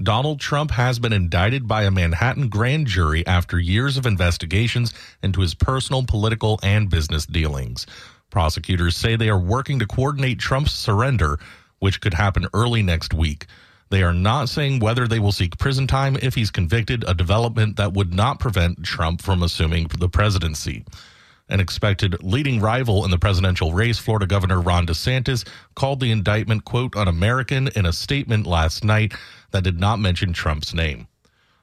Donald Trump has been indicted by a Manhattan grand jury after years of investigations into his personal, political, and business dealings. Prosecutors say they are working to coordinate Trump's surrender, which could happen early next week. They are not saying whether they will seek prison time if he's convicted, a development that would not prevent Trump from assuming the presidency. An expected leading rival in the presidential race, Florida Governor Ron DeSantis, called the indictment, quote, un American in a statement last night that did not mention Trump's name.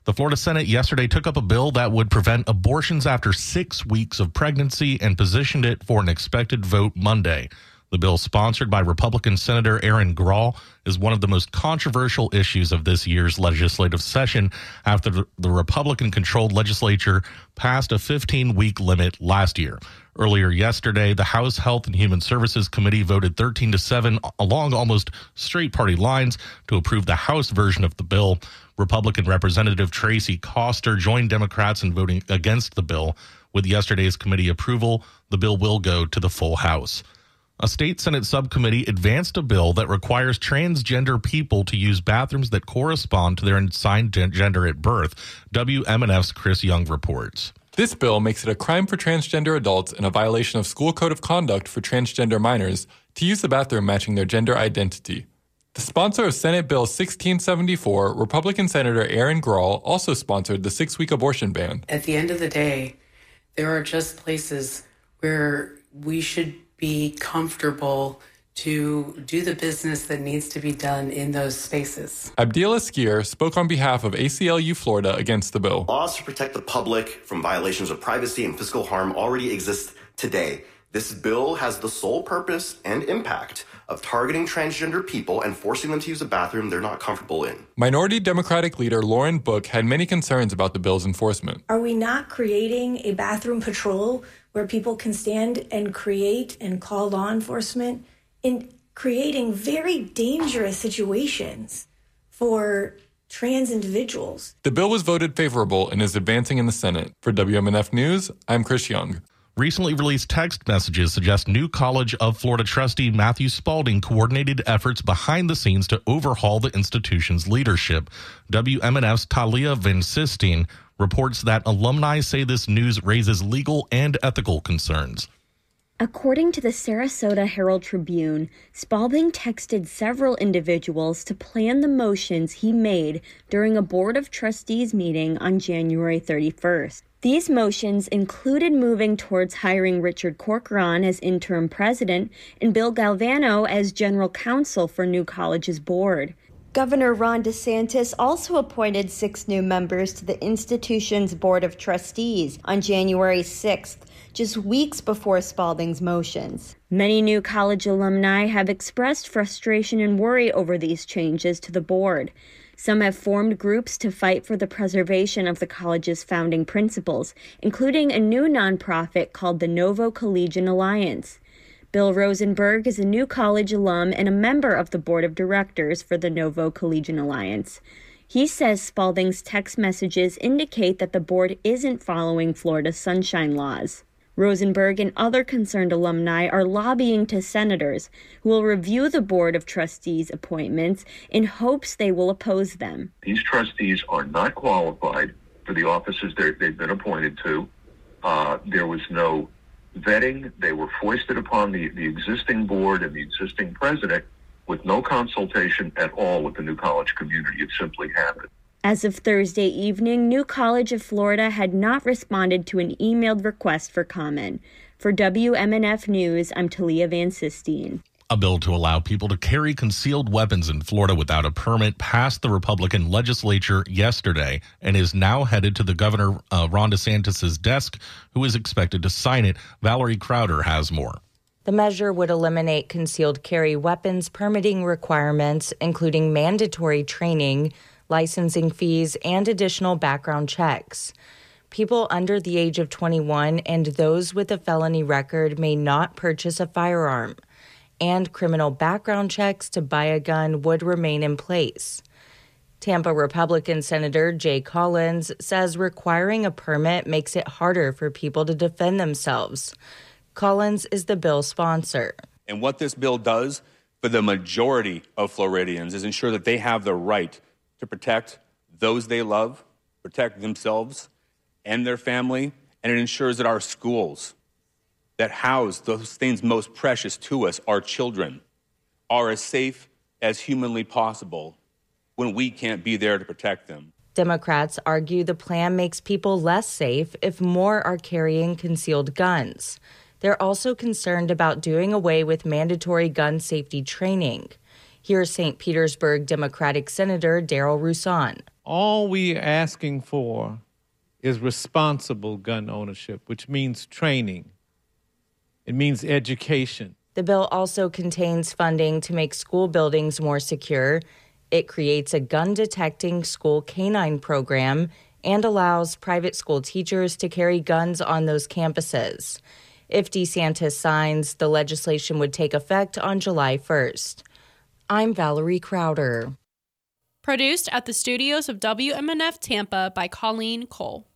The Florida Senate yesterday took up a bill that would prevent abortions after six weeks of pregnancy and positioned it for an expected vote Monday. The bill, sponsored by Republican Senator Erin Grall, is one of the most controversial issues of this year's legislative session after the Republican controlled legislature passed a 15 week limit last year. Earlier yesterday, the House Health and Human Services Committee voted 13 to 7 along almost straight party lines to approve the House version of the bill. Republican Representative Traci Koster joined Democrats in voting against the bill. With yesterday's committee approval, the bill will go to the full House. A state Senate subcommittee advanced a bill that requires transgender people to use bathrooms that correspond to their assigned gender at birth. WMNF's Chris Young reports. This bill makes it a crime for transgender adults and a violation of school code of conduct for transgender minors to use the bathroom matching their gender identity. The sponsor of Senate Bill 1674, Republican Senator Erin Grall, also sponsored the six week abortion ban. At the end of the day, there are just places where we should be comfortable to do the business that needs to be done in those spaces. Abdelilah Skhir spoke on behalf of ACLU Florida against the bill. Laws to protect the public from violations of privacy and physical harm already exist today. This bill has the sole purpose and impact of targeting transgender people and forcing them to use a bathroom they're not comfortable in. Minority Democratic leader Lauren Book had many concerns about the bill's enforcement. Are we not creating a bathroom patrol where people can stand and create and call law enforcement in creating very dangerous situations for trans individuals? The bill was voted favorable and is advancing in the Senate. For WMNF News, I'm Chris Young. Recently released text messages suggest new College of Florida trustee Matthew Spalding coordinated efforts behind the scenes to overhaul the institution's leadership. WMNF's Talia Van Sistine reports that alumni say this news raises legal and ethical concerns. According to the Sarasota Herald Tribune, Spalding texted several individuals to plan the motions he made during a Board of Trustees meeting on January 31st. These motions included moving towards hiring Richard Corcoran as interim president and Bill Galvano as general counsel for New College's board. Governor Ron DeSantis also appointed six new members to the institution's Board of Trustees on January 6th, just weeks before Spalding's motions. Many new college alumni have expressed frustration and worry over these changes to the board. Some have formed groups to fight for the preservation of the college's founding principles, including a new nonprofit called the Novo Collegian Alliance. Bill Rosenberg is a new college alum and a member of the board of directors for the Novo Collegian Alliance. He says Spalding's text messages indicate that the board isn't following Florida's sunshine laws. Rosenberg and other concerned alumni are lobbying to senators who will review the Board of Trustees appointments in hopes they will oppose them. These trustees are not qualified for the offices they've been appointed to. Uh, there was no vetting. They were foisted upon the, the existing board and the existing president with no consultation at all with the new college community. It simply happened. As of Thursday evening, New College of Florida had not responded to an emailed request for comment. For WMNF News, I'm Talia Van Sistine. A bill to allow people to carry concealed weapons in Florida without a permit passed the Republican legislature yesterday and is now headed to the governor uh, Ron DeSantis' desk, who is expected to sign it. Valerie Crowder has more. The measure would eliminate concealed carry weapons permitting requirements, including mandatory training licensing fees, and additional background checks. People under the age of 21 and those with a felony record may not purchase a firearm, and criminal background checks to buy a gun would remain in place. Tampa Republican Senator Jay Collins says requiring a permit makes it harder for people to defend themselves. Collins is the bill sponsor. And what this bill does for the majority of Floridians is ensure that they have the right to protect those they love, protect themselves and their family, and it ensures that our schools that house those things most precious to us, our children, are as safe as humanly possible when we can't be there to protect them. Democrats argue the plan makes people less safe if more are carrying concealed guns. They're also concerned about doing away with mandatory gun safety training. Here's St. Petersburg Democratic Senator Daryl Rouson. All we are asking for is responsible gun ownership, which means training, it means education. The bill also contains funding to make school buildings more secure. It creates a gun detecting school canine program and allows private school teachers to carry guns on those campuses. If DeSantis signs, the legislation would take effect on July 1st. I'm Valerie Crowder. Produced at the studios of WMNF Tampa by Colleen Cole.